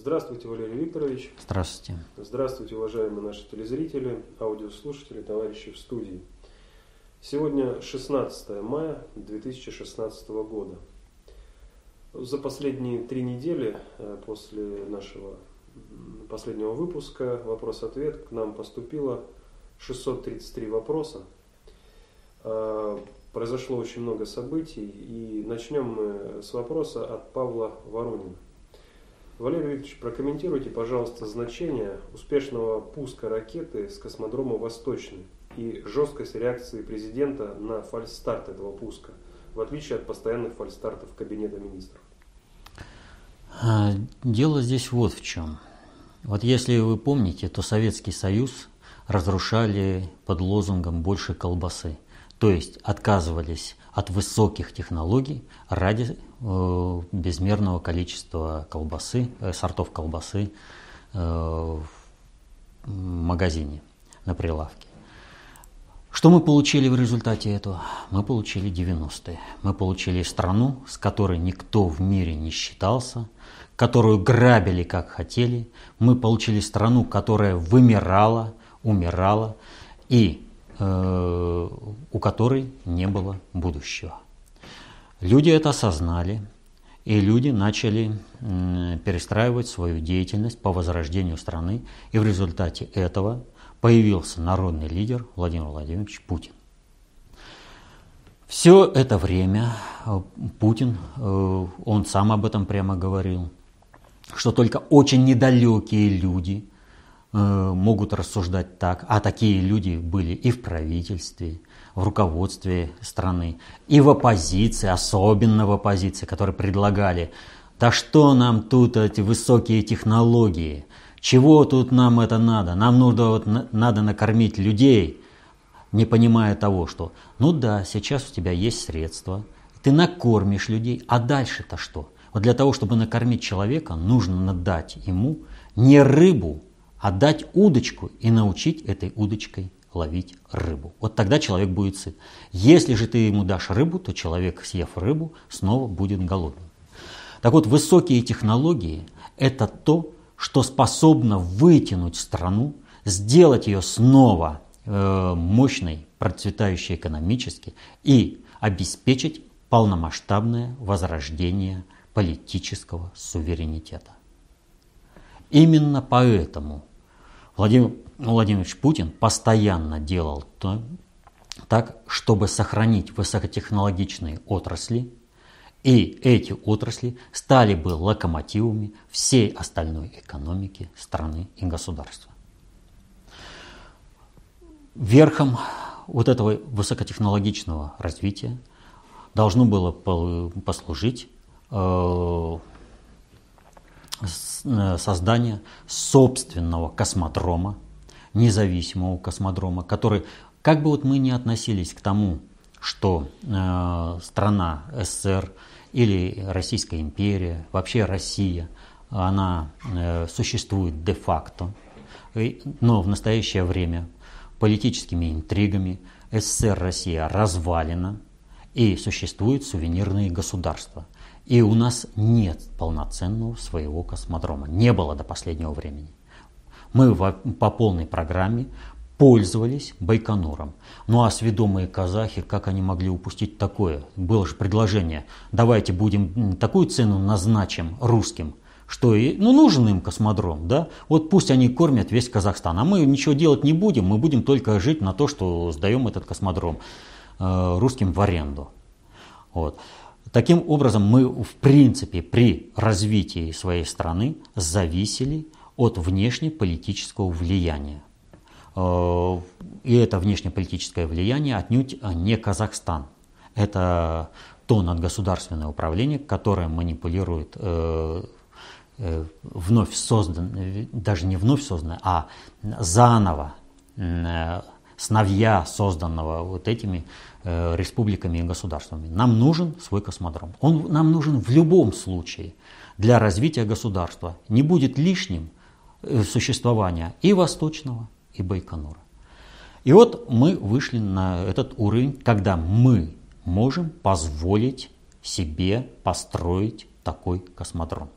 Здравствуйте, Валерий Викторович. Здравствуйте. Здравствуйте, уважаемые наши телезрители, аудиослушатели, товарищи в студии. Сегодня 16 мая 2016 года. За последние три недели э, после нашего последнего выпуска «Вопрос-ответ» к нам поступило 633 вопроса. Э, произошло очень много событий, и начнем мы с вопроса от Павла Воронина. Валерий Викторович, прокомментируйте, пожалуйста, значение успешного пуска ракеты с космодрома «Восточный» и жесткость реакции президента на фальстарт этого пуска, в отличие от постоянных фальстартов Кабинета министров. А, дело здесь вот в чем. Вот если вы помните, то Советский Союз разрушали под лозунгом «больше колбасы». То есть отказывались от высоких технологий ради безмерного количества колбасы, э, сортов колбасы э, в магазине на прилавке. Что мы получили в результате этого? Мы получили 90-е. Мы получили страну, с которой никто в мире не считался, которую грабили как хотели. Мы получили страну, которая вымирала, умирала и Э, у которой не было будущего. Люди это осознали, и люди начали перестраивать свою деятельность по возрождению страны, и в результате этого появился народный лидер Владимир Владимирович Путин. Все это время э, Путин, э, он сам об этом прямо говорил, что только очень недалекие люди – Э, могут рассуждать так, а такие люди были и в правительстве, в руководстве страны, и в оппозиции, особенно в оппозиции, которые предлагали, да что нам тут эти высокие технологии, чего тут нам это надо, нам нужно, вот, надо накормить людей, не понимая того, что, ну да, сейчас у тебя есть средства, ты накормишь людей, а дальше-то что? Вот для того, чтобы накормить человека, нужно надать ему не рыбу, отдать удочку и научить этой удочкой ловить рыбу. Вот тогда человек будет сыт. Если же ты ему дашь рыбу, то человек, съев рыбу, снова будет голодным. Так вот, высокие технологии – это то, что способно вытянуть страну, сделать ее снова э, мощной, процветающей экономически и обеспечить полномасштабное возрождение политического суверенитета. Именно поэтому Владимир Владимирович Путин постоянно делал то, так, чтобы сохранить высокотехнологичные отрасли, и эти отрасли стали бы локомотивами всей остальной экономики страны и государства. Верхом вот этого высокотехнологичного развития должно было послужить э, Э, создания собственного космодрома, независимого космодрома, который, как бы вот мы ни относились к тому, что э, страна СССР или Российская империя, вообще Россия, она э, существует де-факто, но в настоящее время политическими интригами СССР Россия развалена и существуют сувенирные государства – и у нас нет полноценного своего космодрома. Не было до последнего времени. Мы по полной программе пользовались Байконуром. Ну а сведомые казахи, как они могли упустить такое? Было же предложение, давайте будем такую цену назначим русским, что и, ну, нужен им космодром, да? Вот пусть они кормят весь Казахстан, а мы ничего делать не будем, мы будем только жить на то, что сдаем этот космодром э, русским в аренду. Вот. Таким образом, мы в принципе при развитии своей страны зависели от внешнеполитического влияния. Э, и это внешнеполитическое влияние отнюдь не Казахстан. Это то надгосударственное управление, которое манипулирует э, э, вновь созданное, даже не вновь созданное, а заново сновья созданного вот этими э, республиками и государствами. Нам нужен свой космодром. Он нам нужен в любом случае для развития государства. Не будет лишним э, существования и Восточного, и Байконура. И вот мы вышли на этот уровень, когда мы можем позволить себе построить такой космодром.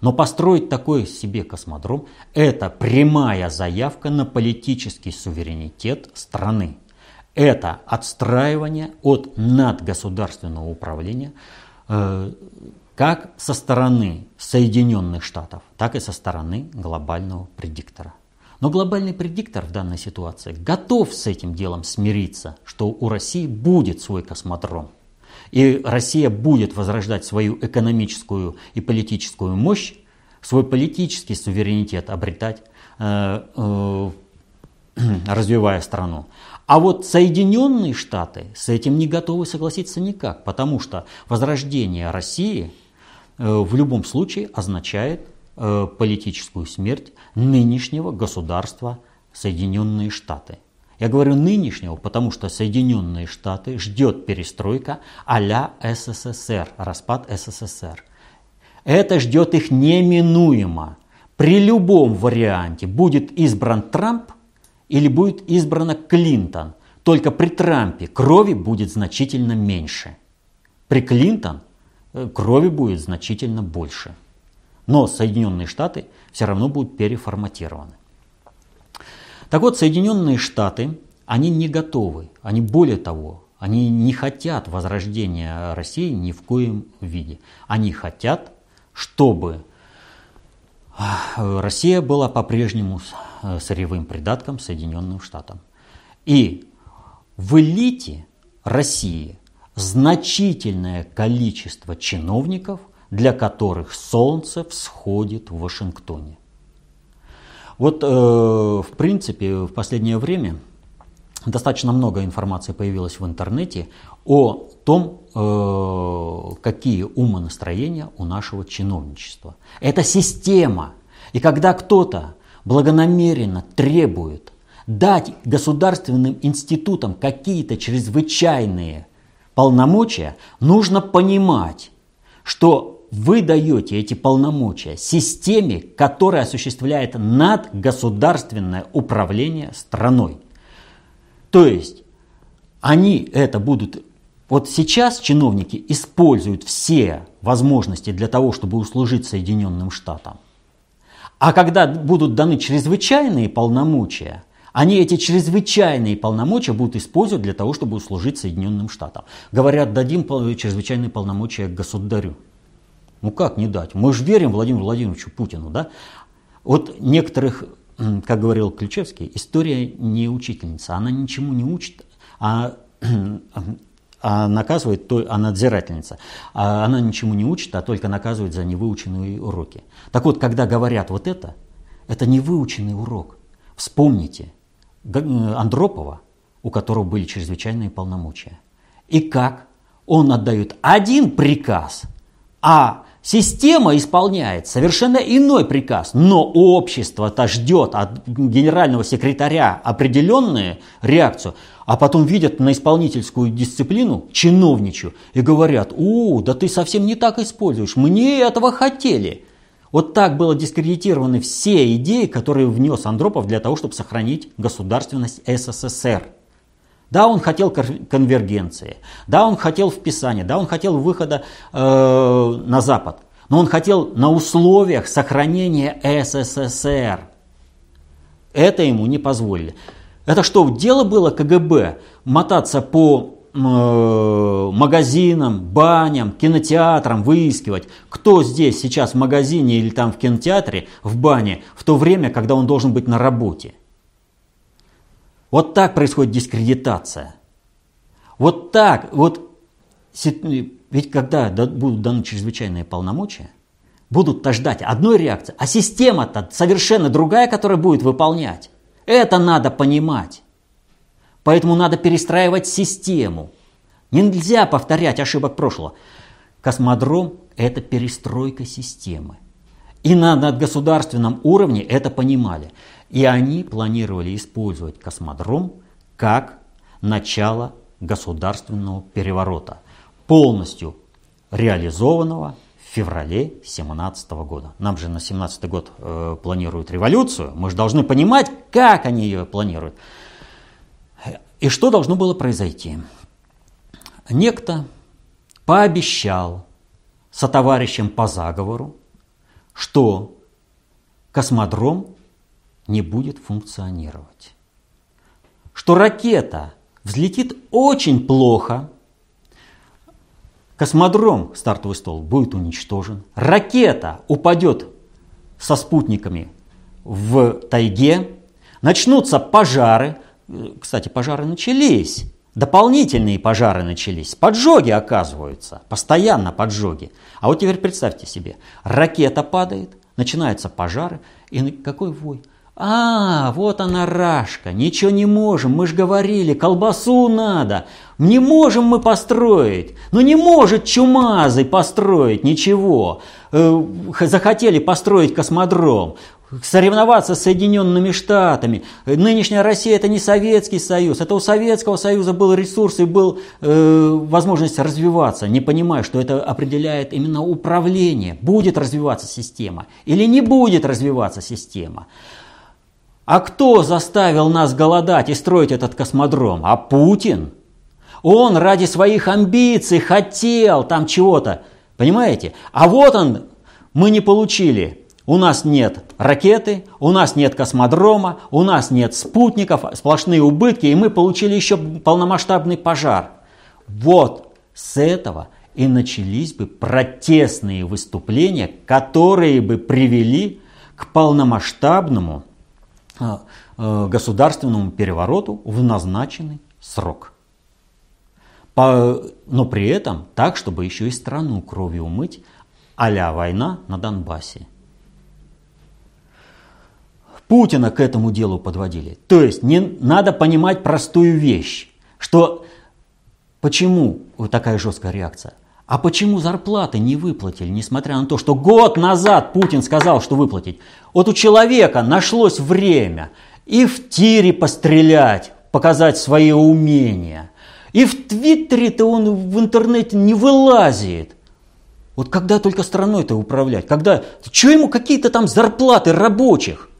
Но построить такой себе космодром – это прямая заявка на политический суверенитет страны. Это отстраивание от надгосударственного управления э, как со стороны Соединенных Штатов, так и со стороны глобального предиктора. Но глобальный предиктор в данной ситуации готов с этим делом смириться, что у России будет свой космодром. И Россия будет возрождать свою экономическую и политическую мощь, свой политический суверенитет обретать, э, э, развивая страну. А вот Соединенные Штаты с этим не готовы согласиться никак, потому что возрождение России в любом случае означает э, политическую смерть нынешнего государства Соединенные Штаты. Я говорю нынешнего, потому что Соединенные Штаты ждет перестройка а-ля СССР, распад СССР. Это ждет их неминуемо. При любом варианте будет избран Трамп, или будет избрана Клинтон. Только при Трампе крови будет значительно меньше. При Клинтон э, крови будет значительно больше. Но Соединенные Штаты все равно будут переформатированы. Так вот, Соединенные Штаты, они не готовы, они более того, они не хотят возрождения России ни в коем виде. Они хотят, чтобы Россия была по-прежнему Э, сырьевым придатком Соединенным Штатам. И в элите России значительное количество чиновников, для которых солнце всходит в Вашингтоне. Вот, э, в принципе, в последнее время достаточно много информации появилось в интернете о том, э, какие умонастроения у нашего чиновничества. Это система. И когда кто-то благонамеренно требует дать государственным институтам какие-то чрезвычайные полномочия, нужно понимать, что вы даете эти полномочия системе, которая осуществляет надгосударственное управление страной. То есть они это будут... Вот сейчас чиновники используют все возможности для того, чтобы услужить Соединенным Штатам. А когда будут даны чрезвычайные полномочия, они эти чрезвычайные полномочия будут использовать для того, чтобы услужить Соединенным Штатам. Говорят, дадим чрезвычайные полномочия государю. Ну как не дать? Мы же верим Владимиру Владимировичу Путину, да? Вот некоторых, как говорил Ключевский, история не учительница, она ничему не учит, а а наказывает, то, а надзирательница, а она ничему не учит, а только наказывает за невыученные уроки. Так вот, когда говорят вот это, это невыученный урок. Вспомните Андропова, у которого были чрезвычайные полномочия. И как? Он отдает один приказ, а Система исполняет совершенно иной приказ, но общество-то ждет от генерального секретаря определенную реакцию, а потом видят на исполнительскую дисциплину чиновничью и говорят, "У, да ты совсем не так используешь, мы не этого хотели. Вот так было дискредитированы все идеи, которые внес Андропов для того, чтобы сохранить государственность СССР. Да, он хотел конвергенции, да, он хотел вписания, да, он хотел выхода э, на Запад, но он хотел на условиях сохранения СССР. Это ему не позволили. Это что, дело было КГБ мотаться по магазинам, баням, кинотеатрам, выискивать, кто здесь сейчас в магазине или там в кинотеатре, в бане, в то время, когда он должен быть на работе. Вот так происходит дискредитация. Вот так, вот, ведь когда будут даны чрезвычайные полномочия, будут-то ждать одной реакции, а система-то совершенно другая, которая будет выполнять. Это надо понимать. Поэтому надо перестраивать систему. Нельзя повторять ошибок прошлого. Космодром – это перестройка системы. И на надгосударственном уровне это понимали. И они планировали использовать космодром как начало государственного переворота, полностью реализованного в феврале 2017 года. Нам же на 2017 год э, планируют революцию, мы же должны понимать, как они ее планируют. И что должно было произойти? Некто пообещал сотоварищам по заговору, что космодром не будет функционировать. Что ракета взлетит очень плохо, космодром, стартовый стол, будет уничтожен, ракета упадет со спутниками в тайге, начнутся пожары, кстати, пожары начались, дополнительные пожары начались, поджоги оказываются, постоянно поджоги. А вот теперь представьте себе, ракета падает, начинаются пожары, и какой вой? А, вот она рашка, ничего не можем, мы же говорили, колбасу надо. Не можем мы построить, ну не может чумазый построить ничего. Э, захотели построить космодром, соревноваться с Соединенными Штатами. Нынешняя Россия это не Советский Союз, это у Советского Союза был ресурс и был э, возможность развиваться, не понимая, что это определяет именно управление. Будет развиваться система или не будет развиваться система. А кто заставил нас голодать и строить этот космодром? А Путин. Он ради своих амбиций хотел там чего-то. Понимаете? А вот он, мы не получили. У нас нет ракеты, у нас нет космодрома, у нас нет спутников, сплошные убытки, и мы получили еще полномасштабный пожар. Вот с этого и начались бы протестные выступления, которые бы привели к полномасштабному государственному перевороту в назначенный срок. По, но при этом так, чтобы еще и страну кровью умыть, а война на Донбассе. Путина к этому делу подводили. То есть не надо понимать простую вещь, что почему вот такая жесткая реакция? А почему зарплаты не выплатили, несмотря на то, что год назад Путин сказал, что выплатить? Вот у человека нашлось время и в тире пострелять, показать свои умения. И в Твиттере-то он в интернете не вылазит. Вот когда только страной-то управлять? Когда, что ему какие-то там зарплаты рабочих?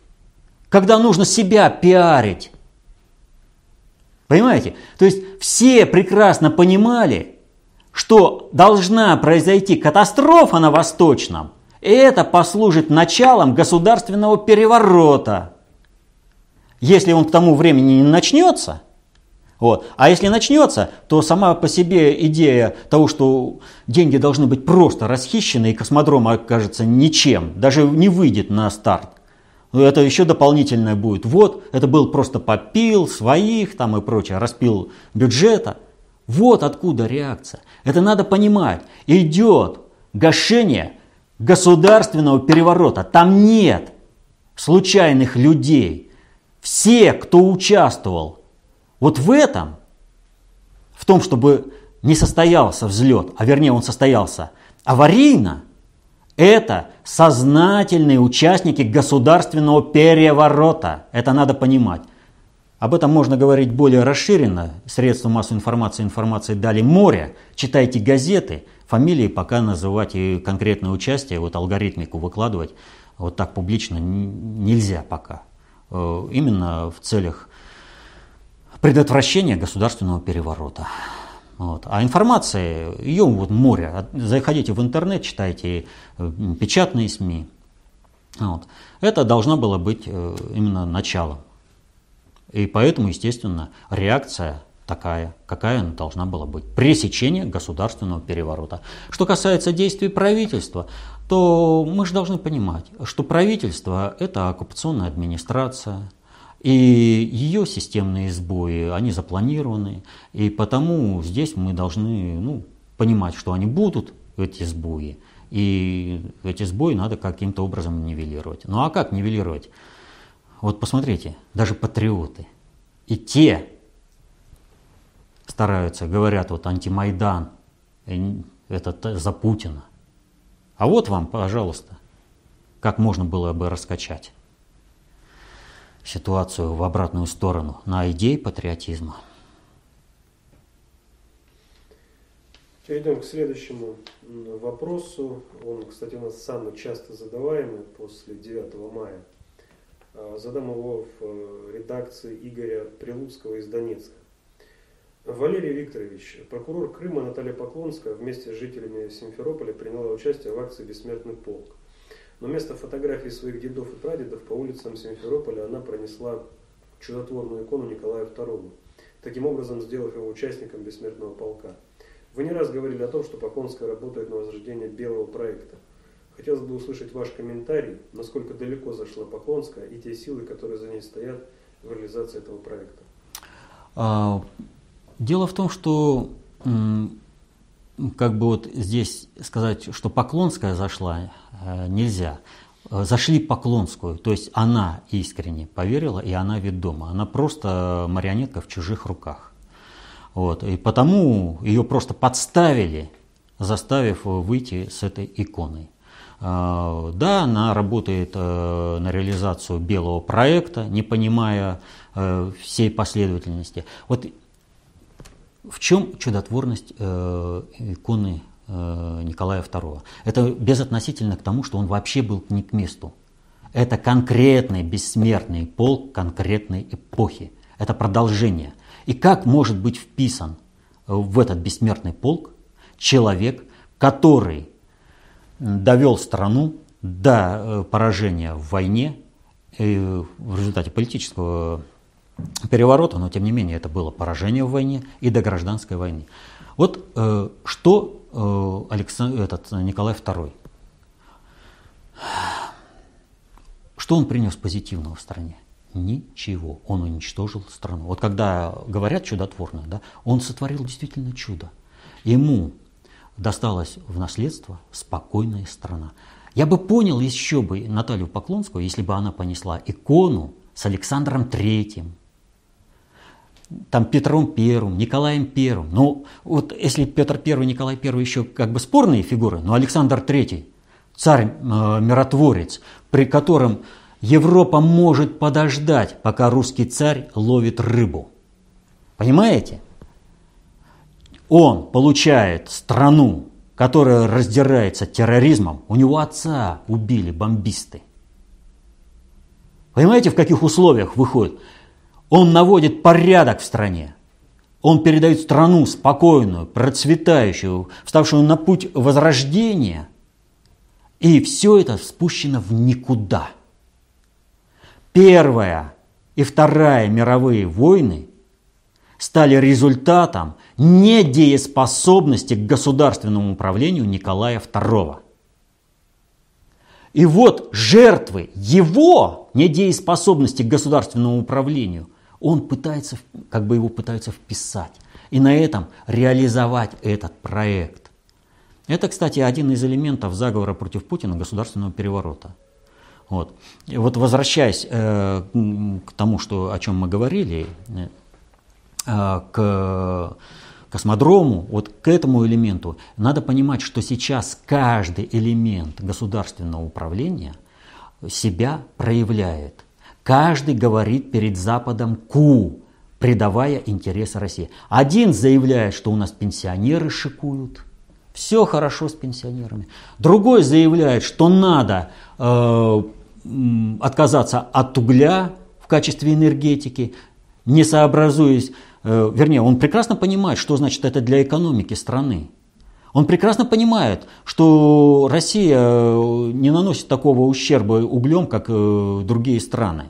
Когда нужно себя пиарить? Понимаете? То есть все прекрасно понимали, что должна произойти катастрофа на Восточном, и это послужит началом государственного переворота. Если он к тому времени не начнется, вот. А если начнется, то сама по себе идея того, что деньги должны быть просто расхищены и космодром окажется ничем, даже не выйдет на старт. Это еще дополнительное будет. Вот, это был просто попил своих там и прочее, распил бюджета. Вот откуда реакция. Это надо понимать. Идет гашение государственного переворота. Там нет случайных людей. Все, кто участвовал вот в этом, в том, чтобы не состоялся взлет, а вернее он состоялся аварийно, это сознательные участники государственного переворота. Это надо понимать. Об этом можно говорить более расширенно. Средства массовой информации информации дали море. Читайте газеты. Фамилии пока называть и конкретное участие, вот алгоритмику выкладывать вот так публично нельзя пока. Э, именно в целях предотвращения государственного переворота. Вот. А информация, ее вот море. Заходите в интернет, читайте э, печатные СМИ. Вот. Это должно было быть э, именно началом. И поэтому, естественно, реакция такая, какая она должна была быть. Пресечение государственного переворота. Что касается действий правительства, то мы же должны понимать, что правительство – это оккупационная администрация, и ее системные сбои, они запланированы, и потому здесь мы должны ну, понимать, что они будут, эти сбои, и эти сбои надо каким-то образом нивелировать. Ну а как нивелировать? Вот посмотрите, даже патриоты. И те стараются, говорят, вот антимайдан, это за Путина. А вот вам, пожалуйста, как можно было бы раскачать ситуацию в обратную сторону на идеи патриотизма. Перейдем к следующему вопросу. Он, кстати, у нас самый часто задаваемый после 9 мая. А, задам его в э, редакции Игоря Прилуцкого из Донецка. Валерий Викторович, прокурор Крыма Наталья Поклонская вместе с жителями Симферополя приняла участие в акции «Бессмертный полк». Но вместо фотографий своих дедов и прадедов по улицам Симферополя она пронесла чудотворную икону Николая II, таким образом сделав его участником бессмертного полка. Вы не раз говорили о том, что Поклонская работает на возрождение белого проекта. Хотелось бы услышать ваш комментарий, насколько далеко зашла Поклонская и те силы, которые за ней стоят в реализации этого проекта. А, дело в том, что как бы вот здесь сказать, что Поклонская зашла, э, нельзя. Зашли Поклонскую, то есть она искренне поверила, и она ведома. Она просто марионетка в чужих руках. Вот, и потому ее просто подставили, заставив выйти с этой иконой. А, да, она работает э, на реализацию белого проекта, не понимая э, всей последовательности. Вот в чем чудотворность э, иконы Николая II? Это безотносительно к тому, что он вообще был не к месту. Это конкретный бессмертный полк конкретной эпохи. Это продолжение. И как может быть вписан в этот бессмертный полк человек, который довел страну до э, поражения в войне в результате политического переворота, но тем не менее это было поражение в войне и до гражданской войны. Вот э, что э, Александр, этот, Николай II, что он принес позитивного в стране? Ничего. Он уничтожил страну. Вот когда говорят чудотворно, да, он сотворил действительно чудо. Ему досталась в наследство спокойная страна. Я бы понял еще бы Наталью Поклонскую, если бы она понесла икону с Александром Третьим, там Петром Первым, Николаем Первым. Ну, вот если Петр Первый, Николай Первый еще как бы спорные фигуры, но Александр Третий, царь-миротворец, э, при котором Европа может подождать, пока русский царь ловит рыбу. Понимаете? Он получает страну, которая раздирается терроризмом. У него отца убили бомбисты. Понимаете, в каких условиях выходит? Он наводит порядок в стране. Он передает страну спокойную, процветающую, вставшую на путь возрождения. И все это спущено в никуда. Первая и Вторая мировые войны стали результатом недееспособности к государственному управлению Николая II. И вот жертвы его недееспособности к государственному управлению он пытается, как бы его пытаются вписать. И на этом реализовать этот проект. Это, кстати, один из элементов заговора против Путина государственного переворота. Вот. И вот возвращаясь э, к тому, что, о чем мы говорили, э, к космодрому, вот к этому элементу, надо понимать, что сейчас каждый элемент государственного управления себя проявляет. Каждый говорит перед Западом «ку», предавая интересы России. Один заявляет, что у нас пенсионеры шикуют, все хорошо с пенсионерами. Другой заявляет, что надо э, отказаться от угля в качестве энергетики, не сообразуясь Э, вернее, он прекрасно понимает, что значит это для экономики страны. Он прекрасно понимает, что Россия э, не наносит такого ущерба углем, как э, другие страны.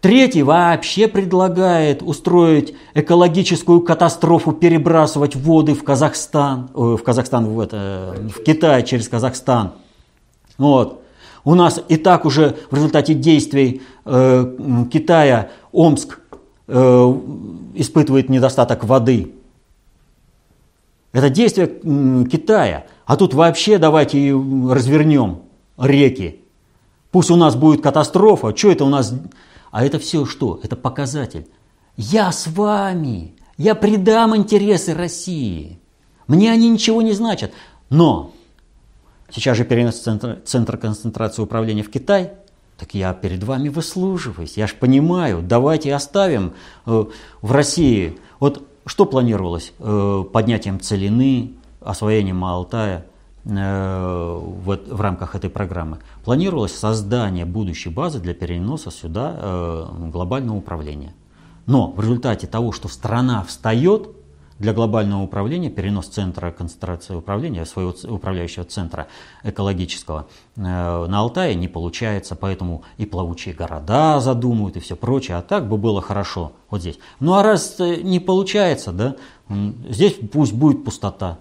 Третий вообще предлагает устроить экологическую катастрофу, перебрасывать воды в Казахстан, в Казахстан, в, это, в Китай через Казахстан. Вот. У нас и так уже в результате действий э, Китая Омск Э, испытывает недостаток воды. Это действие Китая. А тут вообще давайте развернем реки. Пусть у нас будет катастрофа. Что это у нас? А это все что? Это показатель. Я с вами. Я предам интересы России. Мне они ничего не значат. Но сейчас же перенос центр, центр концентрации управления в Китай – так я перед вами выслуживаюсь, я же понимаю, давайте оставим э, в России. Вот что планировалось э, поднятием Целины, освоением Алтая э, в, в рамках этой программы? Планировалось создание будущей базы для переноса сюда глобального управления. Но в результате того, что страна встает для глобального управления, перенос центра концентрации управления, своего управляющего центра экологического э, на Алтае не получается, поэтому и плавучие города задумывают и все прочее, а так бы было хорошо вот здесь. Ну а раз не получается, да, здесь пусть будет пустота,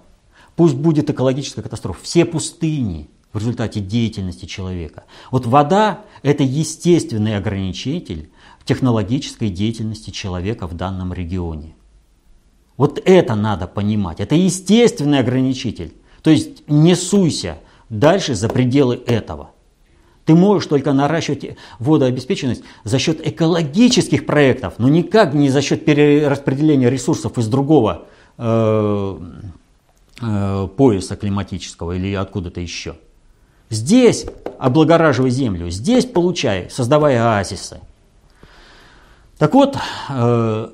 пусть будет экологическая катастрофа, все пустыни в результате деятельности человека. Вот вода – это естественный ограничитель технологической деятельности человека в данном регионе. Вот это надо понимать. Это естественный ограничитель. То есть не суйся дальше за пределы этого. Ты можешь только наращивать водообеспеченность за счет экологических проектов, но никак не за счет перераспределения ресурсов из другого э, э, пояса климатического или откуда-то еще. Здесь облагораживай землю, здесь получай, создавая оазисы. Так вот, э,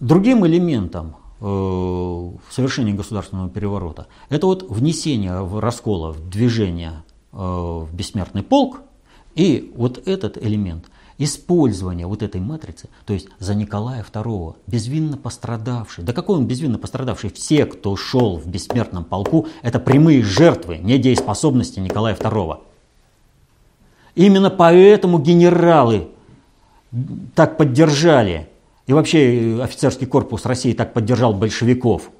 другим элементом э, в совершении государственного переворота это вот внесение в раскола, в движение э, в бессмертный полк, и вот этот элемент использование вот этой матрицы, то есть за Николая II, безвинно пострадавший. Да какой он безвинно пострадавший? Все, кто шел в бессмертном полку, это прямые жертвы недееспособности Николая II. Именно поэтому генералы так поддержали, и вообще офицерский корпус России так поддержал большевиков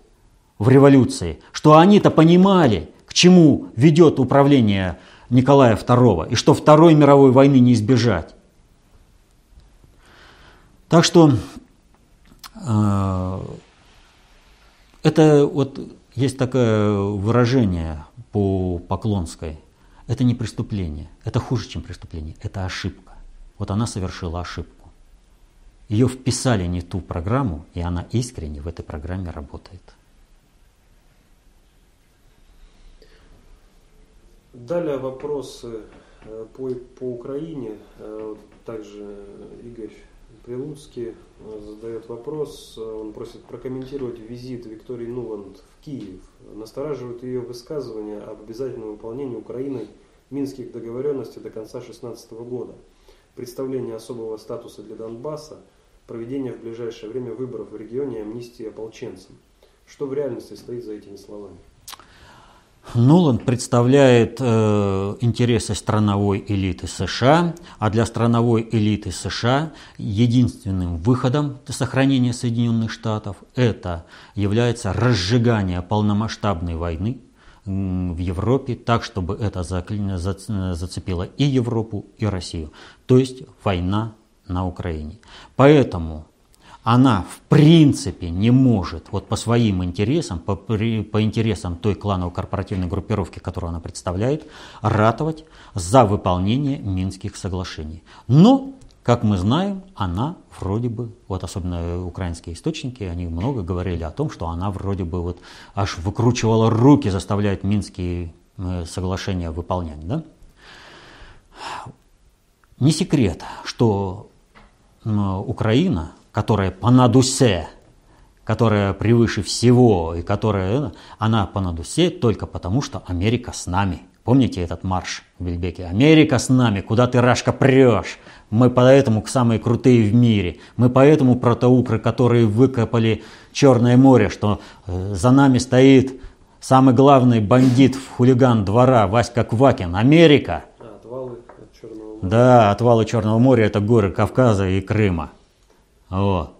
в революции, что они-то понимали, к чему ведет управление Николая II, и что Второй мировой войны не избежать. Так что э, это вот есть такое выражение по Поклонской. Это не преступление, это хуже, чем преступление, это ошибка. Вот она совершила ошибку. Ее вписали не ту программу, и она искренне в этой программе работает. Далее вопросы э, по, по Украине. Э, также Игорь Прилуцкий э, задает вопрос, он просит прокомментировать визит Виктории Нуланд в Киев. Настораживают ее высказывания об обязательном выполнении Украиной минских договоренностей до конца 2016 года, представление особого статуса для Донбасса, проведение в ближайшее время выборов в регионе амнистии ополченцам. Что в реальности стоит за этими словами? Нуланд представляет э, интересы страновой элиты США, а для страновой элиты США единственным выходом для сохранения Соединенных Штатов это является разжигание полномасштабной войны в Европе так, чтобы это зацепило и Европу, и Россию. То есть война на Украине. Поэтому она в принципе не может вот по своим интересам, по, по интересам той кланово-корпоративной группировки, которую она представляет, ратовать за выполнение Минских соглашений. Но, как мы знаем, она вроде бы, вот особенно украинские источники, они много говорили о том, что она вроде бы вот аж выкручивала руки, заставляет Минские э, соглашения выполнять. Да? Не секрет, что Украина которая по надусе, которая превыше всего, и которая, она по надусе только потому, что Америка с нами. Помните этот марш в Бельбеке? Америка с нами, куда ты, Рашка, прешь? Мы поэтому самые крутые в мире. Мы поэтому протоукры, которые выкопали Черное море, что э, за нами стоит самый главный бандит хулиган двора Васька Квакин. Америка. А, отвалы Черного моря. Да, отвалы Черного моря – это горы Кавказа и Крыма. Вот.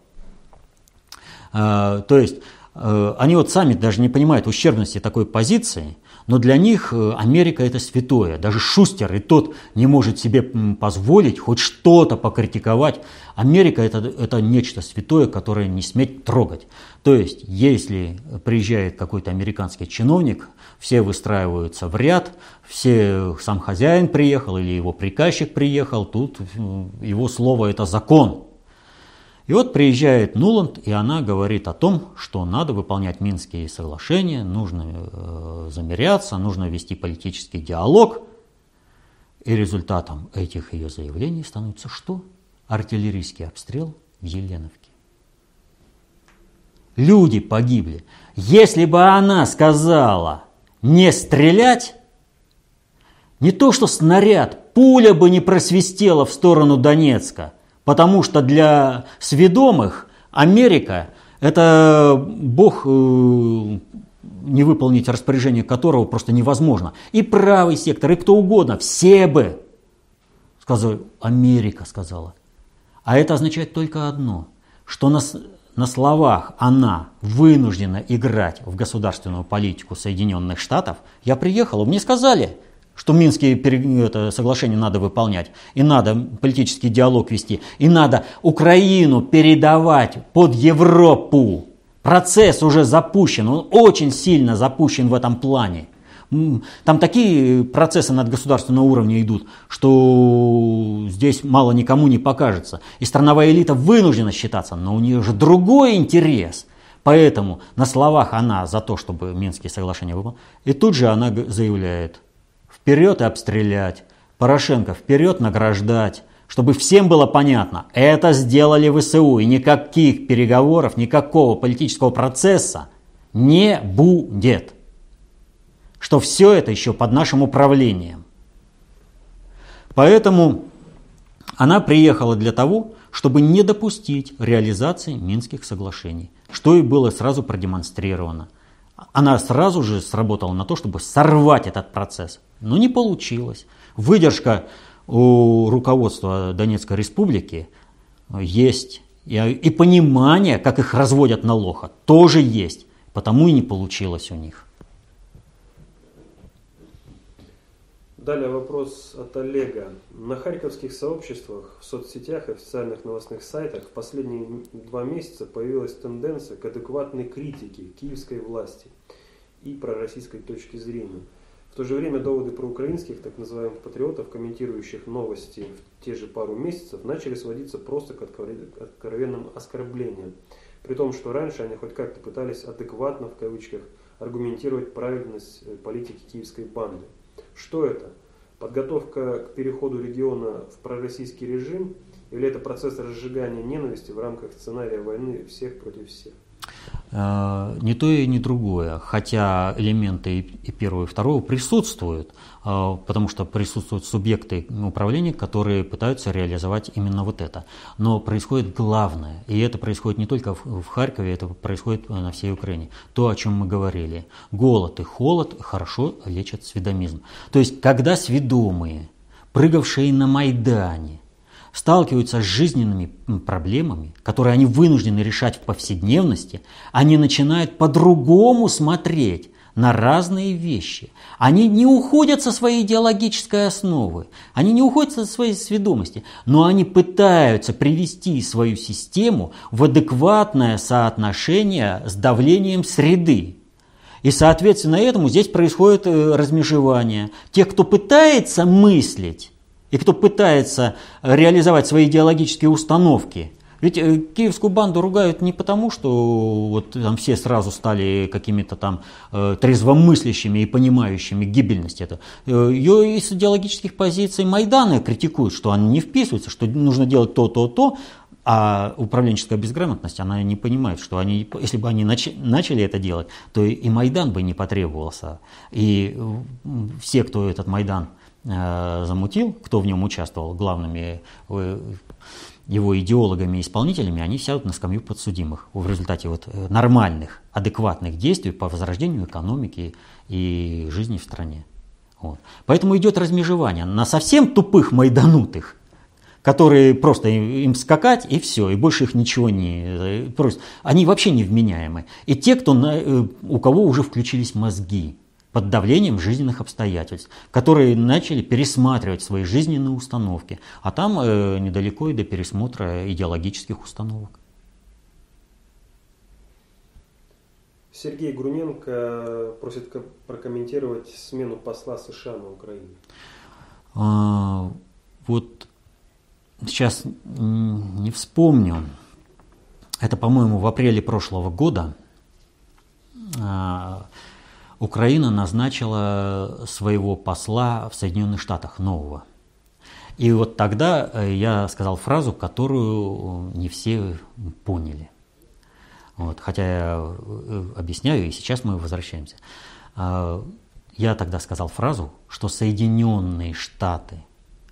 А, то есть э, они вот сами даже не понимают ущербности такой позиции, но для них э, Америка это святое. Даже Шустер и тот не может себе позволить хоть что-то покритиковать. Америка это, это нечто святое, которое не сметь трогать. То есть, если приезжает какой-то американский чиновник, все выстраиваются в ряд, все, сам хозяин приехал или его приказчик приехал, тут э, его слово это закон. И вот приезжает Нуланд, и она говорит о том, что надо выполнять Минские соглашения, нужно э, замеряться, нужно вести политический диалог. И результатом этих ее заявлений становится что? Артиллерийский обстрел в Еленовке. Люди погибли. Если бы она сказала не стрелять, не то что снаряд, пуля бы не просвистела в сторону Донецка – Потому что для сведомых Америка – Это Бог, э, не выполнить распоряжение которого просто невозможно. И правый сектор, и кто угодно, все бы сказали, Америка сказала. А это означает только одно, что на, на словах она вынуждена играть в государственную политику Соединенных Штатов. Я приехал, мне сказали, что Минские это, соглашения надо выполнять, и надо политический диалог вести, и надо Украину передавать под Европу. Процесс уже запущен, он очень сильно запущен в этом плане. Там такие процессы над государственного уровня идут, что здесь мало никому не покажется. И страновая элита вынуждена считаться, но у нее же другой интерес. Поэтому на словах она за то, чтобы Минские соглашения выполнить. И тут же она заявляет, вперед и обстрелять, Порошенко вперед награждать, чтобы всем было понятно, это сделали ВСУ, и никаких переговоров, никакого политического процесса не будет что все это еще под нашим управлением. Поэтому она приехала для того, чтобы не допустить реализации Минских соглашений, что и было сразу продемонстрировано. Она сразу же сработала на то, чтобы сорвать этот процесс. Но не получилось. Выдержка у руководства Донецкой республики есть. И понимание, как их разводят на лоха, тоже есть. Потому и не получилось у них. Далее вопрос от Олега. На харьковских сообществах, в соцсетях и официальных новостных сайтах в последние два месяца появилась тенденция к адекватной критике киевской власти и пророссийской точки зрения. В то же время доводы про украинских так называемых патриотов, комментирующих новости в те же пару месяцев, начали сводиться просто к откровенным оскорблениям. При том, что раньше они хоть как-то пытались адекватно, в кавычках, аргументировать правильность э, политики киевской банды. Что это? Подготовка к переходу региона в пророссийский режим или это процесс разжигания ненависти в рамках сценария войны всех против всех? Э, не то и не другое, хотя элементы и первого, и второго присутствуют, э, потому что присутствуют субъекты управления, которые пытаются реализовать именно вот это. Но происходит главное, и это происходит не только в Харькове, это происходит на всей Украине. То, о чем мы говорили. Голод и холод хорошо лечат сведомизм. То есть, когда сведомые, прыгавшие на Майдане, сталкиваются с жизненными проблемами, которые они вынуждены решать в повседневности, они начинают по-другому смотреть на разные вещи. Они не уходят со своей идеологической основы, они не уходят со своей сведомости, но они пытаются привести свою систему в адекватное соотношение с давлением среды. И, соответственно, этому здесь происходит э, размежевание. Тех, кто пытается мыслить, и кто пытается реализовать свои идеологические установки. Ведь э, киевскую банду ругают не потому, что вот там все сразу стали какими-то там э, трезвомыслящими и понимающими гибельность это. Э, Ее из идеологических позиций Майдана критикуют, что она не вписывается, что нужно делать то, то, то, а управленческая безграмотность, она не понимает, что они, если бы они нач, начали это делать, то и Майдан бы не потребовался. И все, кто этот Майдан Э, замутил, кто в нем участвовал, главными э, его идеологами и исполнителями, они сядут на скамью подсудимых в результате вот э, нормальных, адекватных действий по возрождению экономики и жизни в стране. Вот. Поэтому идет размежевание на совсем тупых майданутых, которые просто им скакать и все, и больше их ничего не... Просто, они вообще невменяемы. И те, кто, у кого уже включились мозги, под давлением жизненных обстоятельств, которые начали пересматривать свои жизненные установки, а там э, недалеко и до пересмотра идеологических установок. Сергей Груненко просит прокомментировать смену посла США на Украине. А, вот сейчас не вспомню. Это, по-моему, в апреле прошлого года. А, Украина назначила своего посла в Соединенных Штатах нового. И вот тогда э, я сказал фразу, которую не все поняли. Вот, хотя я э, объясняю, и сейчас мы возвращаемся. А, я тогда сказал фразу, что Соединенные Штаты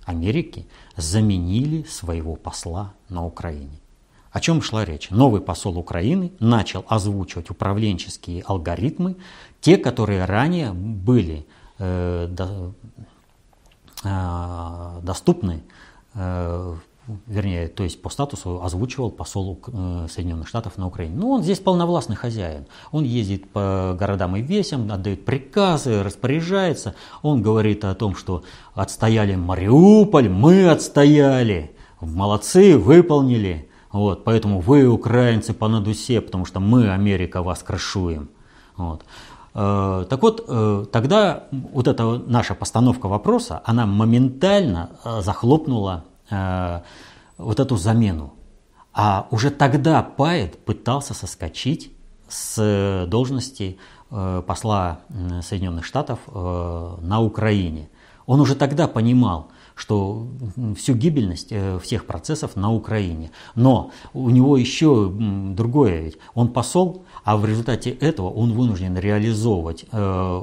Америки заменили своего посла на Украине. О чем шла речь? Новый посол Украины начал озвучивать управленческие алгоритмы, те, которые ранее были э, до, э, доступны э, вернее, то есть по статусу озвучивал посол э, Соединенных Штатов на Украине. Ну, он здесь полновластный хозяин. Он ездит по городам и весям, отдает приказы, распоряжается. Он говорит о том, что отстояли Мариуполь, мы отстояли, молодцы, выполнили. Вот, поэтому вы, украинцы, по надусе, потому что мы, Америка, вас крышуем. Вот. Э, так вот, э, тогда вот эта наша постановка вопроса, она моментально захлопнула Э, вот эту замену. А уже тогда Пайет пытался соскочить с должности посла Соединенных Штатов на Украине. Он уже тогда понимал, что всю гибельность э, всех процессов на Украине. Но у него еще другое ведь. Он посол, а в результате этого он вынужден реализовывать э,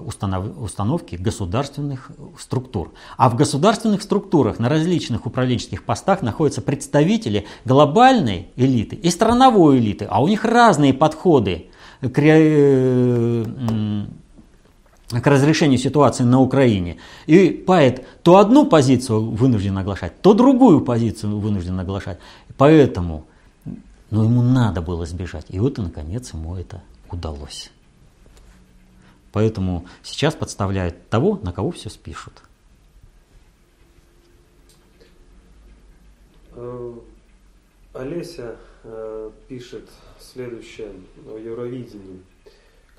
установки государственных структур. А в государственных структурах на различных управленческих постах находятся представители глобальной элиты и страновой элиты, а у них разные подходы к э, к разрешению ситуации на Украине. И Пайет то одну позицию вынужден оглашать, то другую позицию вынужден оглашать. Поэтому ну, ему надо было сбежать. И вот, и, наконец, ему это удалось. Поэтому сейчас подставляют того, на кого все спишут. Э, Олеся э, пишет следующее о Евровидении.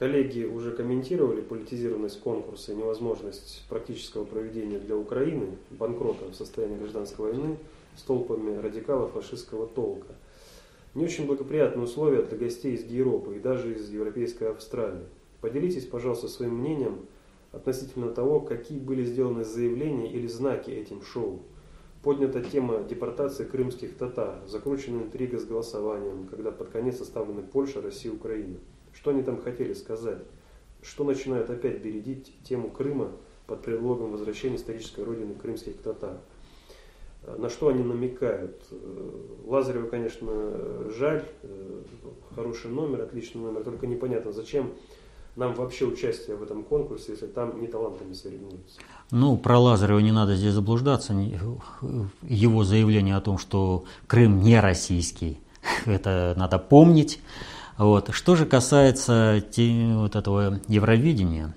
Коллеги уже комментировали политизированность конкурса и невозможность практического проведения для Украины банкрота в состоянии гражданской войны с толпами радикалов фашистского толка. Не очень благоприятные условия для гостей из Европы и даже из Европейской Австралии. Поделитесь, пожалуйста, своим мнением относительно того, какие были сделаны заявления или знаки этим шоу. Поднята тема депортации крымских татар, закручена интрига с голосованием, когда под конец составлены Польша, Россия, Украина. Что они там хотели сказать? Что начинают опять бередить тему Крыма под предлогом возвращения исторической родины крымских татар? На что они намекают? Лазарева, конечно, жаль, хороший номер, отличный номер, только непонятно, зачем нам вообще участие в этом конкурсе, если там не талантами соревнуются. Ну, про Лазарева не надо здесь заблуждаться. Его заявление о том, что Крым не российский, это надо помнить. Вот. Что же касается те, вот этого Евровидения,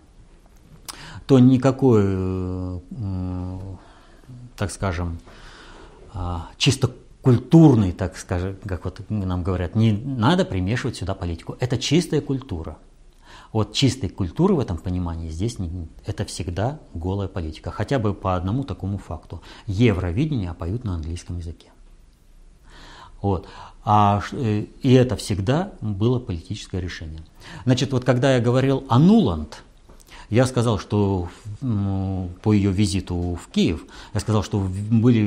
то никакой, э, так скажем, а, чисто культурный, так скажем, как вот нам говорят, не надо примешивать сюда политику. Это чистая культура. Вот чистой культуры в этом понимании здесь не, это всегда голая политика. Хотя бы по одному такому факту. Евровидение поют на английском языке. Вот. А, э, и это всегда было политическое решение. Значит, вот когда я говорил о Нуланд, я сказал, что по ее визиту в Киев, я сказал, что были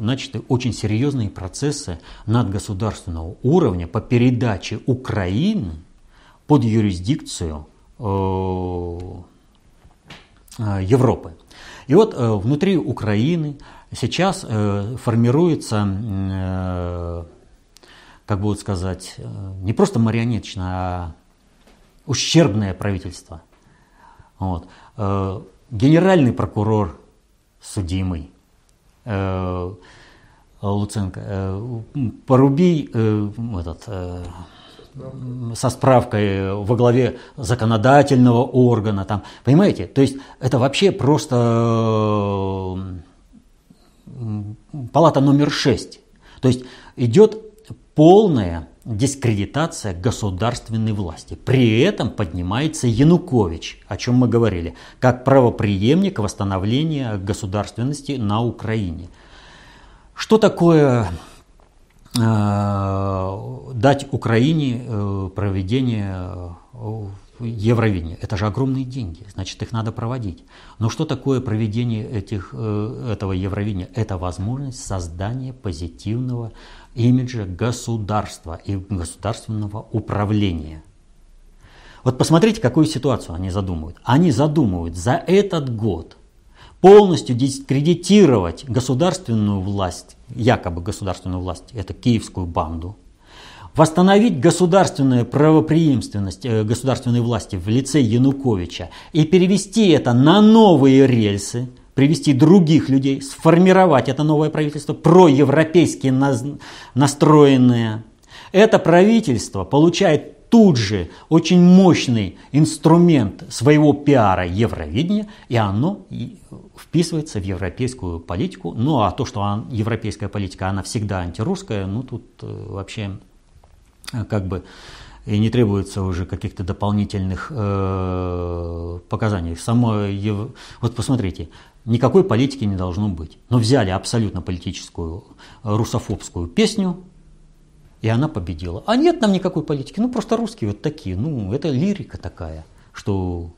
начаты очень серьезные процессы надгосударственного уровня по передаче Украины под юрисдикцию э, э, Европы. И вот внутри Украины сейчас формируется как будут сказать, э, не просто марионеточное, а ущербное правительство. Вот. Э, генеральный прокурор судимый, э, Луценко, Порубий этот, со справкой во главе законодательного органа. Там, понимаете? То есть это вообще просто палата номер шесть. То есть идет полная дискредитация государственной власти. При этом поднимается Янукович, о чем мы говорили, как правоприемник восстановления государственности на Украине. Что такое э, дать Украине э, проведение Евровидения? Это же огромные деньги, значит их надо проводить. Но что такое проведение этих, э, этого Евровидения? Это возможность создания позитивного имиджа государства и государственного управления. Вот посмотрите, какую ситуацию они задумывают. Они задумывают за этот год полностью дискредитировать государственную власть, якобы государственную власть, это киевскую банду, восстановить государственную правопреемственность э, государственной власти в лице Януковича и перевести это на новые рельсы, привести других людей, сформировать это новое правительство, проевропейски настроенное. Это правительство получает тут же очень мощный инструмент своего пиара Евровидения, и оно вписывается в европейскую политику. Ну а то, что европейская политика, она всегда антирусская, ну тут э, вообще как бы и не требуется уже каких-то дополнительных э, показаний. Само, вот посмотрите, никакой политики не должно быть. Но взяли абсолютно политическую русофобскую песню, и она победила. А нет нам никакой политики, ну просто русские вот такие, ну это лирика такая, что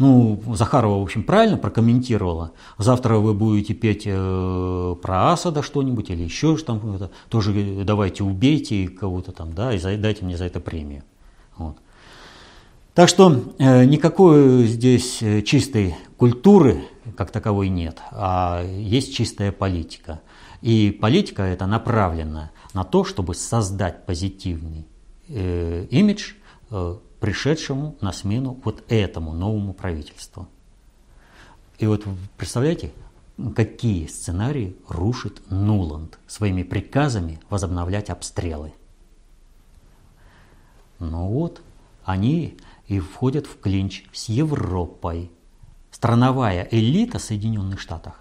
ну, Захарова, в общем, правильно прокомментировала. Завтра вы будете петь э, про Асада что-нибудь или еще что-то. Тоже давайте убейте кого-то там, да, и за, дайте мне за это премию. Вот. Так что э, никакой здесь э, чистой культуры как таковой нет, а есть чистая политика. И политика это направлена на то, чтобы создать позитивный э, имидж э, пришедшему на смену вот этому новому правительству. И вот представляете, какие сценарии рушит Нуланд своими приказами возобновлять обстрелы. Ну вот, они и входят в клинч с Европой. Страновая элита Соединенных Штатов,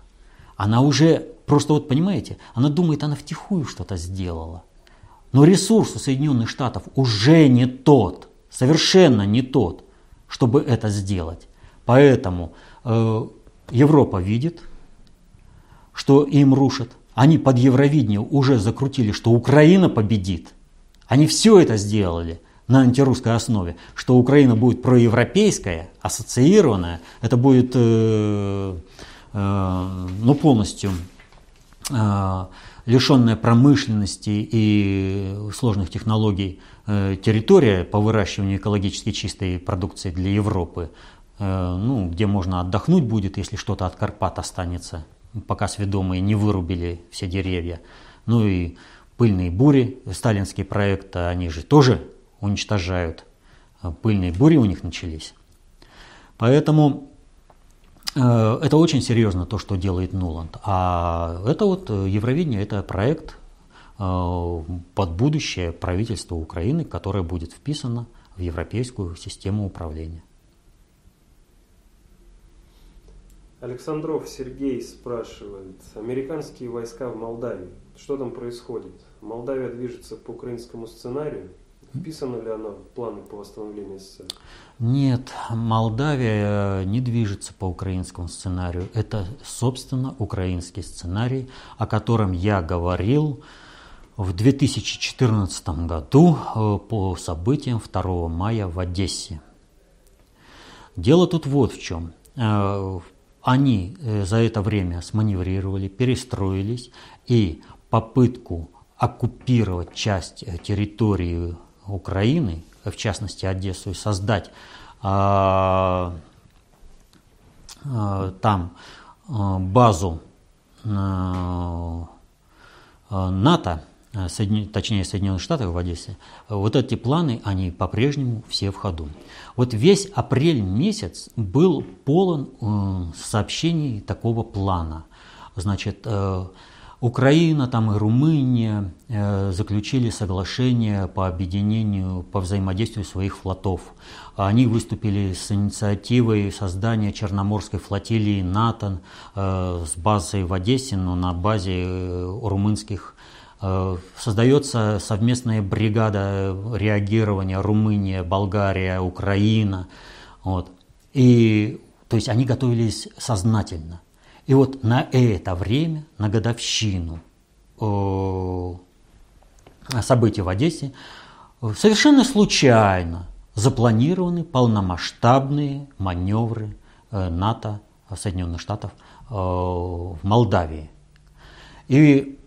она уже, просто вот понимаете, она думает, она втихую что-то сделала. Но ресурс у Соединенных Штатов уже не тот совершенно не тот, чтобы это сделать. Поэтому э, Европа видит, что им рушат. Они под Евровидение уже закрутили, что Украина победит. Они все это сделали на антирусской основе, что Украина будет проевропейская, ассоциированная, это будет э, э, ну, полностью э, лишенная промышленности и сложных технологий Э, территория по выращиванию экологически чистой продукции для Европы, э, ну, где можно отдохнуть будет, если что-то от Карпат останется, пока сведомые не вырубили все деревья. Ну и пыльные бури, сталинский проект, они же тоже уничтожают. Пыльные бури у них начались. Поэтому э, это очень серьезно то, что делает Нуланд. А это вот Евровидение, это проект Э, под будущее правительство Украины, которое будет вписано в европейскую систему управления. Александров Сергей спрашивает, американские войска в Молдавии, что там происходит? Молдавия движется по украинскому сценарию? Вписана ли она в планы по восстановлению СССР? Нет, Молдавия не движется по украинскому сценарию. Это, собственно, украинский сценарий, о котором я говорил в 2014 году э, по событиям 2 мая в Одессе. Дело тут вот в чем. Э, они э, за это время сманеврировали, перестроились и попытку оккупировать часть территории Украины, в частности Одессу, и создать там базу НАТО, Э, Соедин... точнее Соединенных Штатов в Одессе, вот эти планы, они по-прежнему все в ходу. Вот весь апрель месяц был полон э, сообщений такого плана. Значит, э, Украина там и Румыния э, заключили соглашение по объединению, по взаимодействию своих флотов. Они выступили с инициативой создания Черноморской флотилии НАТО э, с базой в Одессе, но на базе э, румынских создается совместная бригада реагирования Румыния, Болгария, Украина. Вот. И, то есть они готовились сознательно. И вот на это время, на годовщину э, событий в Одессе, совершенно случайно запланированы полномасштабные маневры э, НАТО, Соединенных Штатов в Молдавии. И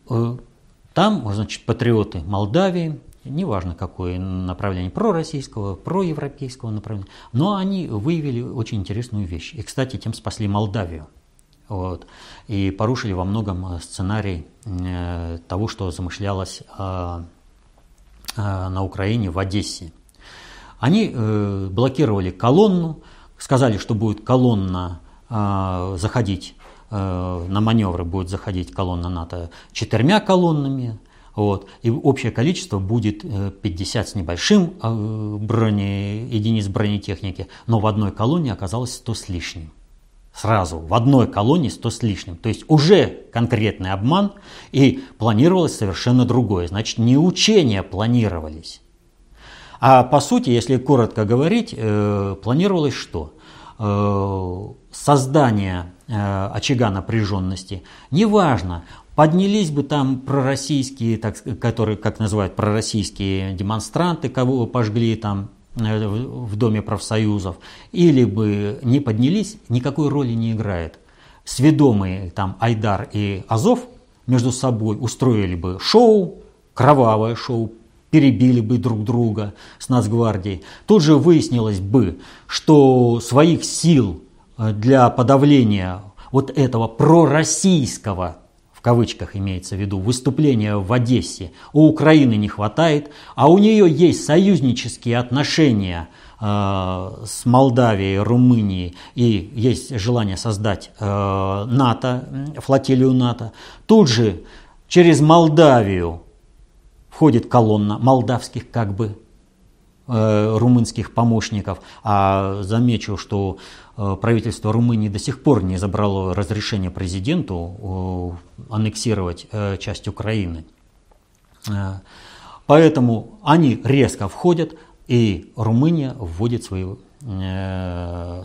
там, значит, патриоты Молдавии, неважно какое направление, пророссийского, проевропейского направления, но они выявили очень интересную вещь. И, кстати, тем спасли Молдавию. Вот, и порушили во многом сценарий э, того, что замышлялось э, на Украине, в Одессе. Они блокировали колонну, сказали, что будет колонна заходить на маневры будет заходить колонна НАТО четырьмя колоннами, вот, и общее количество будет 50 с небольшим брони, единиц бронетехники, но в одной колонне оказалось 100 с лишним сразу в одной колонии 100 с лишним. То есть уже конкретный обман и планировалось совершенно другое. Значит, не учения планировались. А по сути, если коротко говорить, э, планировалось что? Э, создание э, очага напряженности. Неважно, поднялись бы там пророссийские, так, которые, как называют, пророссийские демонстранты, кого пожгли там в Доме профсоюзов, или бы не поднялись, никакой роли не играет. Сведомые там Айдар и Азов между собой устроили бы шоу, кровавое шоу, перебили бы друг друга с Нацгвардией. Тут же выяснилось бы, что своих сил э, для подавления вот этого пророссийского в кавычках имеется в виду, выступления в Одессе у Украины не хватает, а у нее есть союзнические отношения э, с Молдавией, Румынией и есть желание создать э, НАТО, флотилию НАТО. Тут же через Молдавию входит колонна молдавских как бы Э, румынских помощников. А замечу, что э, правительство Румынии до сих пор не забрало разрешение президенту э, аннексировать часть Украины. Поэтому они резко входят, и Румыния вводит свою,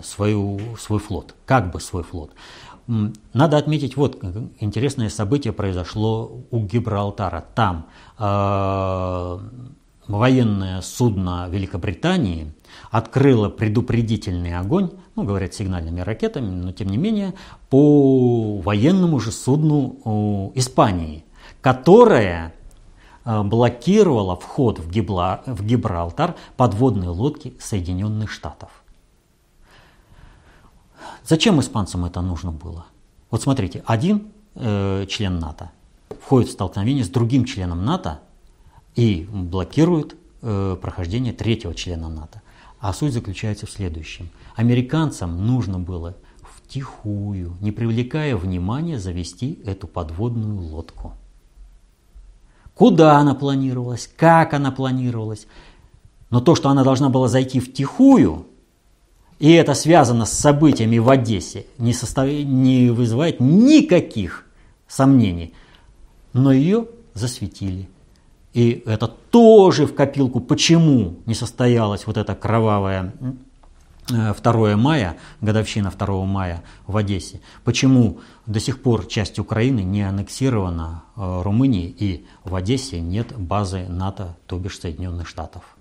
свою, свой флот, как бы свой флот. Надо отметить, вот интересное событие произошло у Гибралтара. Там военное судно Великобритании открыло предупредительный огонь, ну, говорят, сигнальными ракетами, но тем не менее, по военному же судну Испании, которое э, блокировала вход в, Гибла, в Гибралтар подводной лодки Соединенных Штатов. Зачем испанцам это нужно было? Вот смотрите, один э, член НАТО входит в столкновение с другим членом НАТО, и блокирует э, прохождение третьего члена НАТО. А суть заключается в следующем. Американцам нужно было втихую, не привлекая внимания, завести эту подводную лодку. Куда она планировалась, как она планировалась. Но то, что она должна была зайти втихую, и это связано с событиями в Одессе, не, состав... не вызывает никаких сомнений. Но ее засветили. И это тоже в копилку, почему не состоялась вот эта кровавая 2 мая, годовщина 2 мая в Одессе. Почему до сих пор часть Украины не аннексирована э, Румынией и в Одессе нет базы НАТО, то бишь Соединенных Штатов.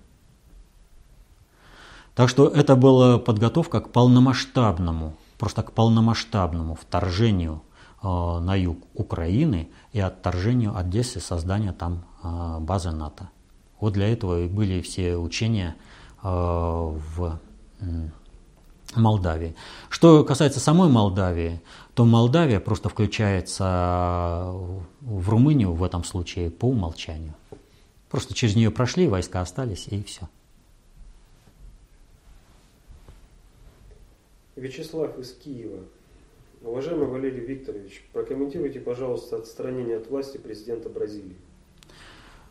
Так что это была подготовка к полномасштабному, просто к полномасштабному вторжению э, на юг Украины и отторжению Одессы, создания там а, базы НАТО. Вот для этого и были все учения а, в Молдавии. Что касается самой Молдавии, то Молдавия просто включается в Румынию в этом случае по умолчанию. Просто через нее прошли, войска остались и все. Вячеслав из Киева. Уважаемый Валерий Викторович, прокомментируйте, пожалуйста, отстранение от власти президента Бразилии.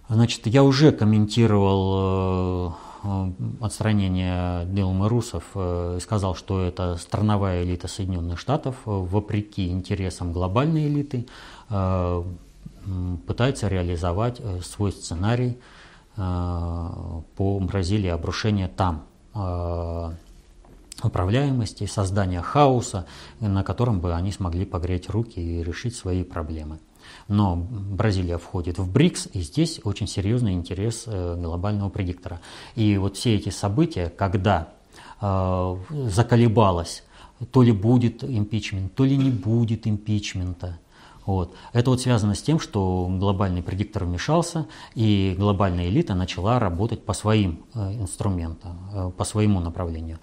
Значит, я уже комментировал э, отстранение Дилмы Русов э, и сказал, что это страновая элита Соединенных Штатов, э, вопреки интересам глобальной элиты, пытается реализовать свой сценарий по Бразилии, обрушения там управляемости, создания хаоса, на котором бы они смогли погреть руки и решить свои проблемы. Но Бразилия входит в БРИКС, и здесь очень серьезный интерес э, глобального предиктора. И вот все эти события, когда э, заколебалось, то ли будет импичмент, то ли не будет импичмента, вот. Это вот связано с тем, что глобальный предиктор вмешался, и глобальная элита начала работать по своим э, инструментам, э, по своему направлению.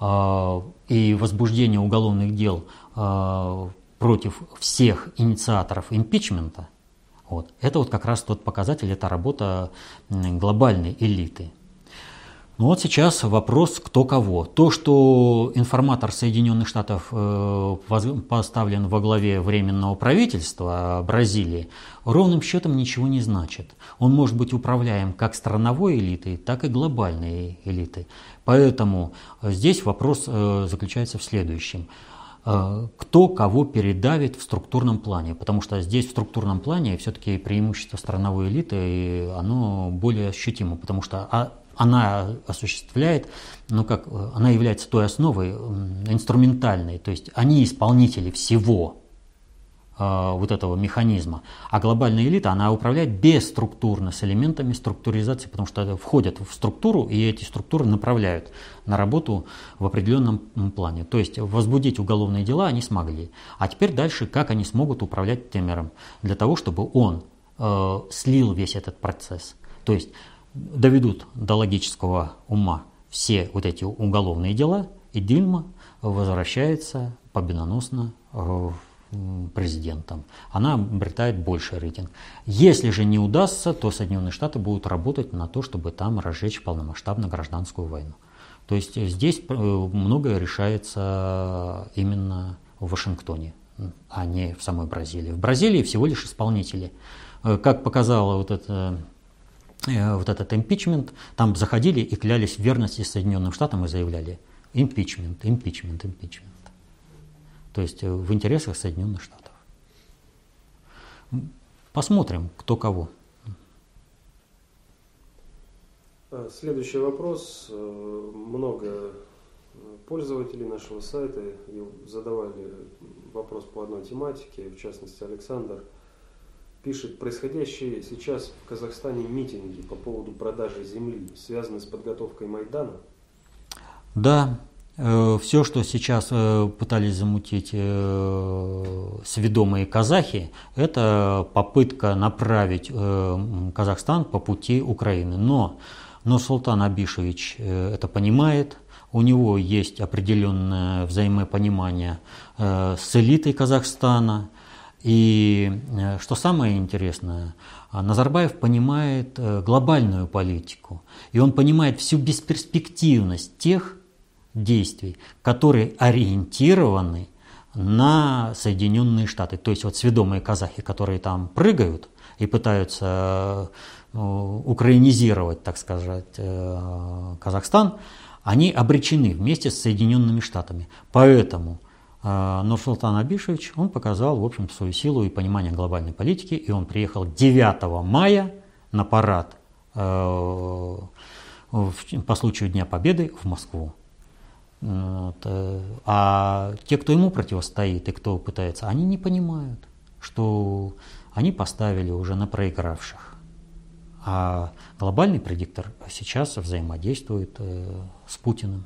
Э, и возбуждение уголовных дел э, против всех инициаторов импичмента, Вот. Это вот как раз тот показатель, это работа глобальной элиты. Ну вот сейчас вопрос, кто кого. То, что информатор Соединенных Штатов э, поставлен во главе Временного правительства Бразилии, ровным счетом ничего не значит. Он может быть управляем как страновой элитой, так и глобальной элитой. Поэтому здесь вопрос э, заключается в следующем э, кто кого передавит в структурном плане. Потому что здесь в структурном плане все-таки преимущество страновой элиты, оно более ощутимо. Потому что а она осуществляет, ну как, она является той основой инструментальной, то есть они исполнители всего э, вот этого механизма. А глобальная элита, она управляет бесструктурно с элементами структуризации, потому что входят в структуру, и эти структуры направляют на работу в определенном плане. То есть возбудить уголовные дела они смогли. А теперь дальше, как они смогут управлять Темером, для того, чтобы он э, слил весь этот процесс. То есть доведут до логического ума все вот эти уголовные дела, и Дильма возвращается победоносно президентом. Она обретает больший рейтинг. Если же не удастся, то Соединенные Штаты будут работать на то, чтобы там разжечь полномасштабно гражданскую войну. То есть здесь э, многое решается именно в Вашингтоне, а не в самой Бразилии. В Бразилии всего лишь исполнители. Э, как показала вот эта Э, вот этот импичмент, там заходили и клялись в верности Соединенным Штатам и заявляли импичмент, импичмент, импичмент. То есть э, в интересах Соединенных Штатов. Посмотрим, кто кого. А, следующий вопрос. Э, много пользователей нашего сайта задавали вопрос по одной тематике, в частности Александр – пишет, происходящие сейчас в Казахстане митинги по поводу продажи земли связаны с подготовкой Майдана? Да, э, все, что сейчас э, пытались замутить э, сведомые казахи, это попытка направить Казахстан по пути Украины. Но, но Султан Абишевич это понимает, у него есть определенное взаимопонимание с элитой Казахстана, и э, что самое интересное, Назарбаев понимает э, глобальную политику, и он понимает всю бесперспективность тех действий, которые ориентированы на Соединенные Штаты. То есть вот сведомые казахи, которые там прыгают и пытаются э, украинизировать, так сказать, Казахстан, они обречены вместе с Соединенными Штатами. Поэтому а, Нурсултан Абишевич, он показал, в общем свою силу и понимание глобальной политики, и он приехал 9 мая на парад э, по случаю Дня Победы в Москву. Э, а те, кто ему противостоит и кто пытается, они не понимают, что они поставили уже на проигравших. А глобальный предиктор сейчас взаимодействует э, с Путиным.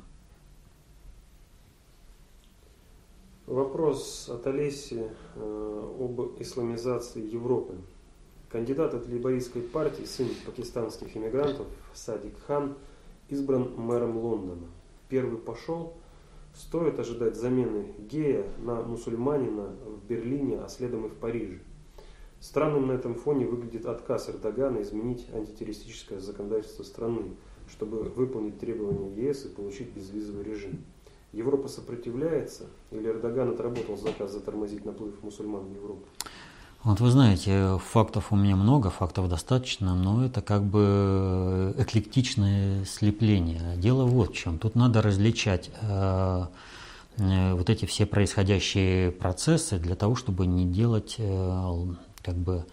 Вопрос от Олеси э, об исламизации Европы. Кандидат от лейбористской партии, сын пакистанских иммигрантов Садик Хан, избран мэром Лондона. Первый пошел. Стоит ожидать замены гея на мусульманина в Берлине, а следом и в Париже. Странным на этом фоне выглядит отказ Эрдогана изменить антитеррористическое законодательство страны, чтобы выполнить требования ЕС и получить безвизовый режим. Европа сопротивляется, или Эрдоган отработал заказ затормозить наплыв мусульман в Европу? Вот вы знаете, фактов у меня много, фактов достаточно, но это как бы эклектичное слепление. Дело вот в чем. Тут надо различать э, э, вот эти все происходящие процессы для того, чтобы не делать э, как бы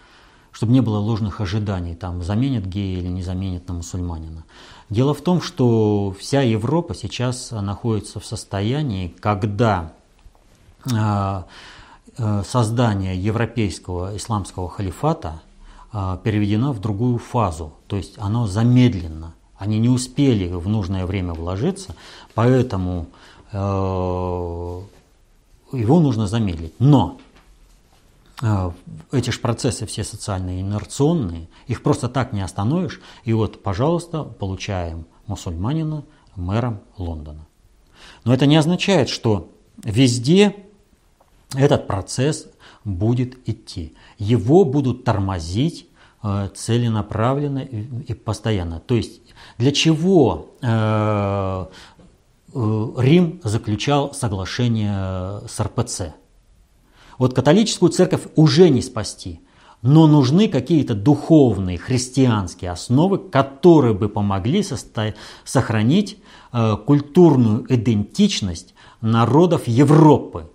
чтобы не было ложных ожиданий, там, заменят гея или не заменят на мусульманина. Дело в том, что вся Европа сейчас находится в состоянии, когда э, создание европейского исламского халифата а, переведено в другую фазу, то есть оно замедленно. Они не успели в нужное время вложиться, поэтому э, его нужно замедлить. Но эти же процессы все социальные инерционные, их просто так не остановишь. И вот, пожалуйста, получаем мусульманина мэром Лондона. Но это не означает, что везде этот процесс будет идти. Его будут тормозить э, целенаправленно и постоянно. То есть для чего э, Рим заключал соглашение с РПЦ? Вот католическую церковь уже не спасти, но нужны какие-то духовные христианские основы, которые бы помогли сохранить культурную идентичность народов Европы.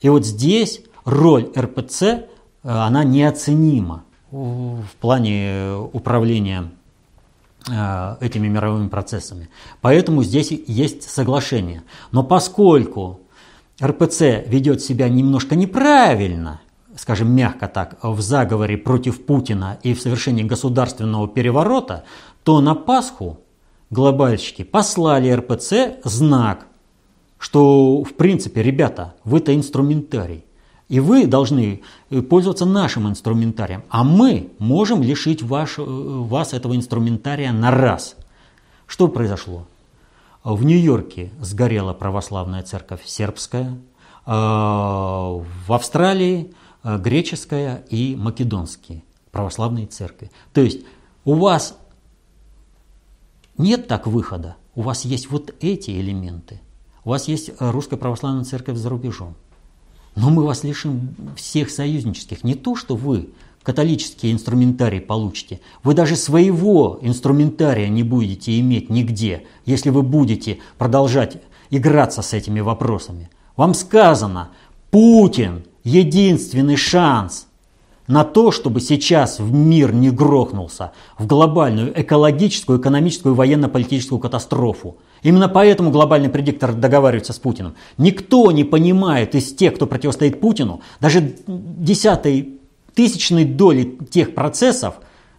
И вот здесь роль РПЦ, э, она неоценима в плане управления э, этими мировыми процессами. Поэтому здесь есть соглашение. Но поскольку РПЦ ведет себя немножко неправильно, скажем мягко так, в заговоре против Путина и в совершении государственного переворота, то на Пасху глобальщики послали РПЦ знак, что в принципе, ребята, вы-то инструментарий. И вы должны э, пользоваться нашим инструментарием, а мы можем лишить ваш, э, вас этого инструментария на раз. Что произошло? В Нью-Йорке сгорела православная церковь сербская, э, в Австралии греческая и македонские православные церкви. То есть у вас нет так выхода, у вас есть вот эти элементы. У вас есть русская православная церковь за рубежом. Но мы вас лишим всех союзнических. Не то, что вы католический инструментарий получите. Вы даже своего инструментария не будете иметь нигде, если вы будете продолжать играться с этими вопросами. Вам сказано, Путин – единственный шанс на то, чтобы сейчас в мир не грохнулся в глобальную экологическую, экономическую, военно-политическую катастрофу. Именно поэтому глобальный предиктор договаривается с Путиным. Никто не понимает из тех, кто противостоит Путину, даже десятой тысячной доли тех процессов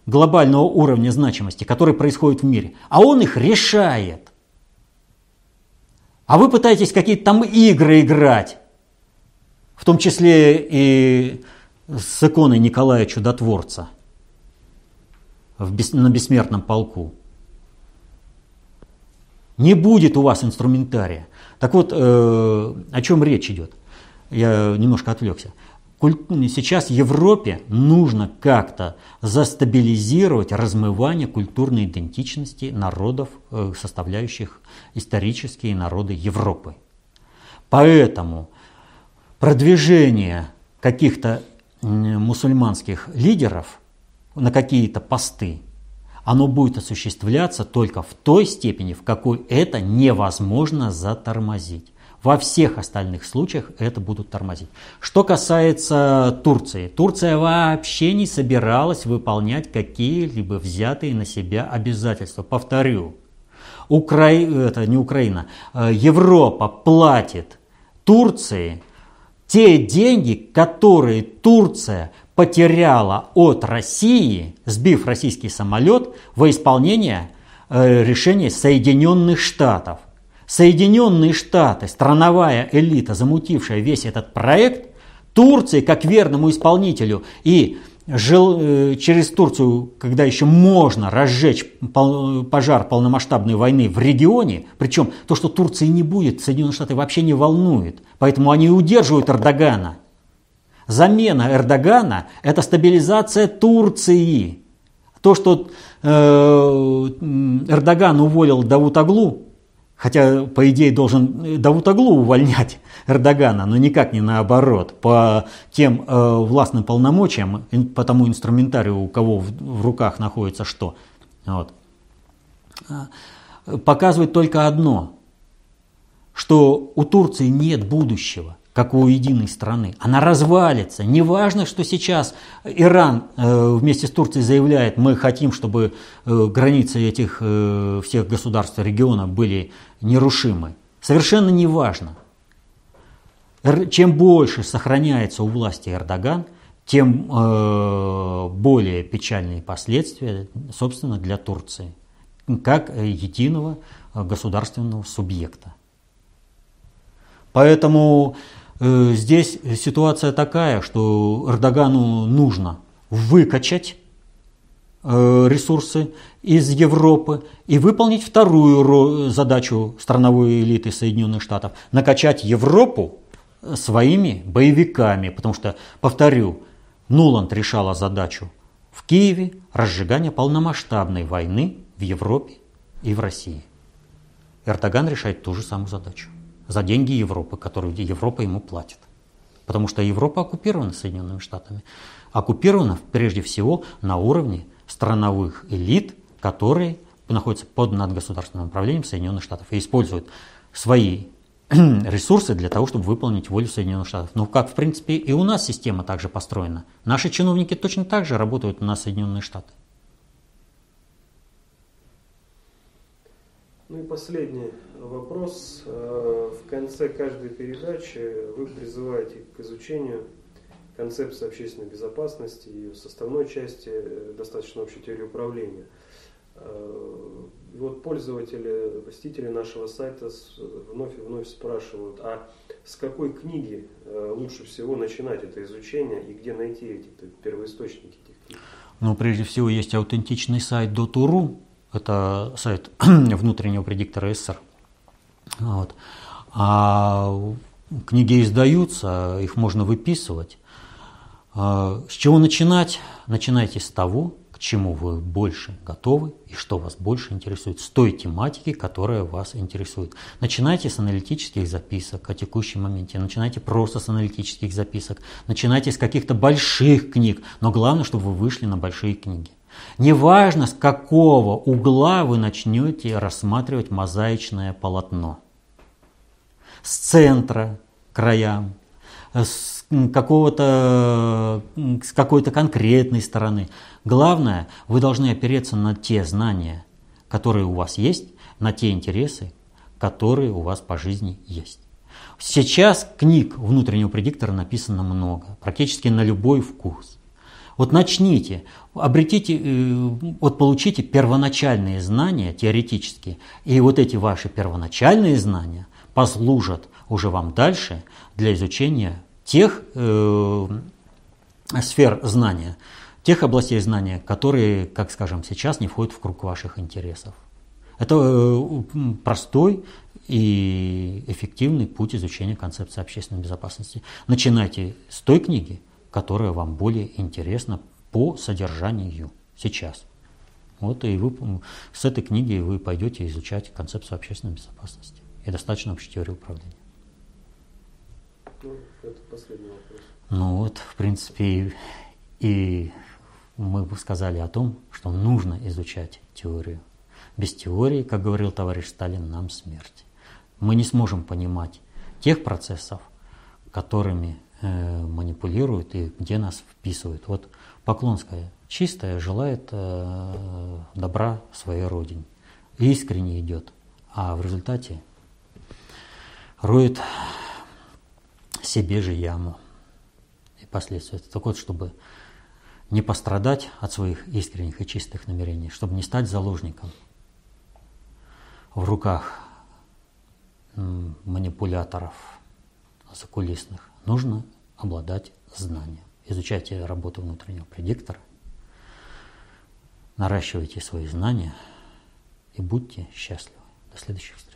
глобального уровня значимости, которые происходят в мире. А он их решает. А вы пытаетесь какие-то там игры играть, в том числе и с иконой Николая Чудотворца на бессмертном полку. Не будет у вас инструментария. Так вот, э, о чем речь идет? Я немножко отвлекся. Сейчас Европе нужно как-то застабилизировать размывание культурной идентичности народов, э, составляющих исторические народы Европы. Поэтому продвижение каких-то мусульманских лидеров на какие-то посты оно будет осуществляться только в той степени, в какой это невозможно затормозить. Во всех остальных случаях это будут тормозить. Что касается Турции. Турция вообще не собиралась выполнять какие-либо взятые на себя обязательства. Повторю, Укра... это не Украина, э, Европа платит Турции те деньги, которые Турция потеряла от России, сбив российский самолет, во исполнение э, решения Соединенных Штатов. Соединенные Штаты, страновая элита, замутившая весь этот проект, Турции, как верному исполнителю и жил, э, через Турцию, когда еще можно разжечь пожар полномасштабной войны в регионе, причем то, что Турции не будет, Соединенные Штаты вообще не волнует, поэтому они удерживают Эрдогана – Замена Эрдогана – это стабилизация Турции. То, что э, Эрдоган уволил Давутаглу, хотя, по идее, должен Давутаглу увольнять Эрдогана, но никак не наоборот, по тем э, властным полномочиям, по тому инструментарию, у кого в, в руках находится что. Вот. Показывает только одно, что у Турции нет будущего как у единой страны. Она развалится. Неважно, что сейчас Иран э, вместе с Турцией заявляет, мы хотим, чтобы э, границы этих э, всех государств региона были нерушимы. Совершенно неважно. Чем больше сохраняется у власти Эрдоган, тем более печальные последствия, собственно, для Турции, как единого государственного субъекта. Поэтому здесь ситуация такая, что Эрдогану нужно выкачать э, ресурсы из Европы и выполнить вторую задачу страновой элиты Соединенных Штатов – накачать Европу своими боевиками, потому что, повторю, Нуланд решала задачу в Киеве разжигания полномасштабной войны в Европе и в России. Эрдоган решает ту же самую задачу за деньги Европы, которые Европа ему платит. Потому что Европа оккупирована Соединенными Штатами. Оккупирована прежде всего на уровне страновых элит, которые находятся под надгосударственным управлением Соединенных Штатов и используют свои ресурсы для того, чтобы выполнить волю Соединенных Штатов. Но как, в принципе, и у нас система также построена. Наши чиновники точно так же работают на Соединенные Штаты. Ну и последний вопрос. Э, в конце каждой передачи вы призываете к изучению концепции общественной безопасности, ее составной части, э, достаточно общей теории управления. Э, и вот пользователи, посетители нашего сайта вновь и вновь спрашивают, а с какой книги лучше всего начинать это изучение и где найти эти первоисточники этих книг? Ну, прежде всего, есть аутентичный сайт .ru, это сайт внутреннего предиктора СССР. Вот. А книги издаются, их можно выписывать. А, с чего начинать? Начинайте с того, к чему вы больше готовы и что вас больше интересует, с той тематики, которая вас интересует. Начинайте с аналитических записок о текущем моменте, начинайте просто с аналитических записок, начинайте с каких-то больших книг, но главное, чтобы вы вышли на большие книги. Неважно, с какого угла вы начнете рассматривать мозаичное полотно. С центра краям, с какого-то, с какой-то конкретной стороны. Главное, вы должны опереться на те знания, которые у вас есть, на те интересы, которые у вас по жизни есть. Сейчас книг внутреннего предиктора написано много, практически на любой вкус. Вот начните, обретите, э, вот получите первоначальные знания теоретические, и вот эти ваши первоначальные знания послужат уже вам дальше для изучения тех э, сфер знания, тех областей знания, которые, как скажем, сейчас не входят в круг ваших интересов. Это э, простой и эффективный путь изучения концепции общественной безопасности. Начинайте с той книги, которая вам более интересна по содержанию сейчас. Вот и вы с этой книги вы пойдете изучать концепцию общественной безопасности и достаточно общей теории управления. Ну, это последний вопрос. Ну вот, в принципе, и мы бы сказали о том, что нужно изучать теорию. Без теории, как говорил товарищ Сталин, нам смерть. Мы не сможем понимать тех процессов, которыми Э, манипулируют и где нас вписывают. Вот Поклонская чистая желает э, добра своей родине, искренне идет, а в результате роет себе же яму и последствия. Так вот, чтобы не пострадать от своих искренних и чистых намерений, чтобы не стать заложником в руках манипуляторов закулисных, нужно обладать знанием. Изучайте работу внутреннего предиктора, наращивайте свои знания и будьте счастливы. До следующих встреч.